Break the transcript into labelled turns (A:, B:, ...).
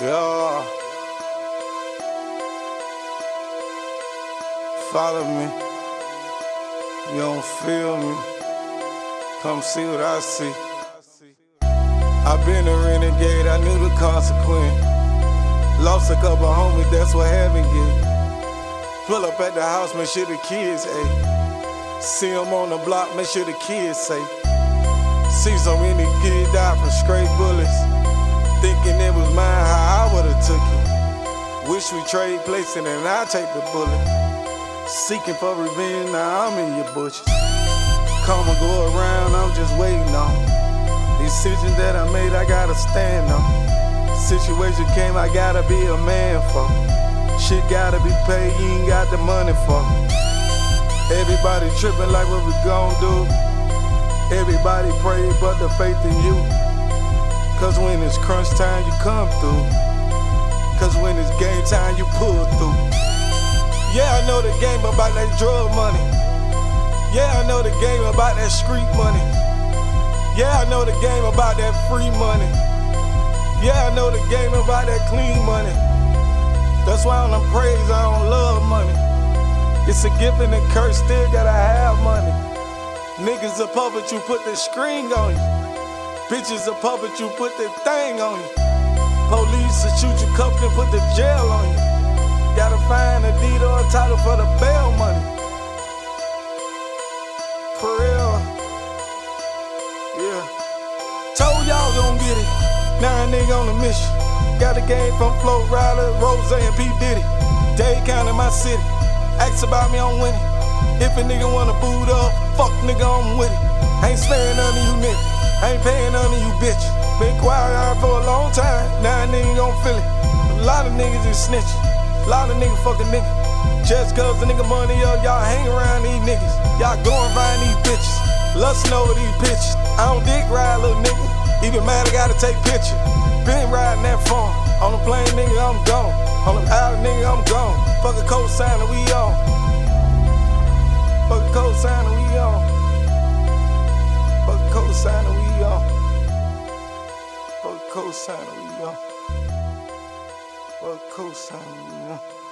A: Yeah. Follow me. You don't feel me. Come see what I see. i been a renegade, I knew the consequence. Lost a couple homies, that's what heaven get. Pull up at the house, make sure the kids, ayy. See them on the block, make sure the kids safe. See so many kids die from straight bullets. Thinking it was mine, how I would've took it. Wish we trade places and I take the bullet. Seeking for revenge, now I'm in your bushes. Come and go around, I'm just waiting on. Decisions that I made, I gotta stand on. Situation came, I gotta be a man for. Shit gotta be paid, you ain't got the money for. Everybody tripping like what we gon' do. Everybody pray but the faith in you. Cause when it's crunch time, you come through. Cause when it's game time, you pull through. Yeah, I know the game about that drug money. Yeah, I know the game about that street money. Yeah, I know the game about that free money. Yeah, I know the game about that clean money. That's why on the praise, I don't love money. It's a gift and a curse, still gotta have money. Niggas a puppet, you put the string on you. Bitches a puppet, you put the thing on you. Police will shoot you cuffed and put the jail on you. Gotta find a deed or a title for the bail money. For real. Yeah. Told y'all gon' get it. Now a nigga on a mission. Got a game from Flo Rida, Rose, and P. Diddy. Dade County, my city. Ask about me, I'm winning. If a nigga wanna boot up, fuck nigga, I'm with it. Ain't sparing none. Ain't paying none of you bitches. Been quiet for a long time, now nigga gon' feel it. A lot of niggas is snitching, a lot of niggas fucking niggas. Just cause the nigga money up, y'all hang around these niggas. Y'all find these bitches. Lust know these bitches. I don't dick ride, little nigga. Even mad, I gotta take pictures. Been riding that farm. On the plane, nigga, I'm gone. On the island, nigga, I'm gone. Fuck a cosigner, we on. Cosigner, we young. Fuck cosigner, we young.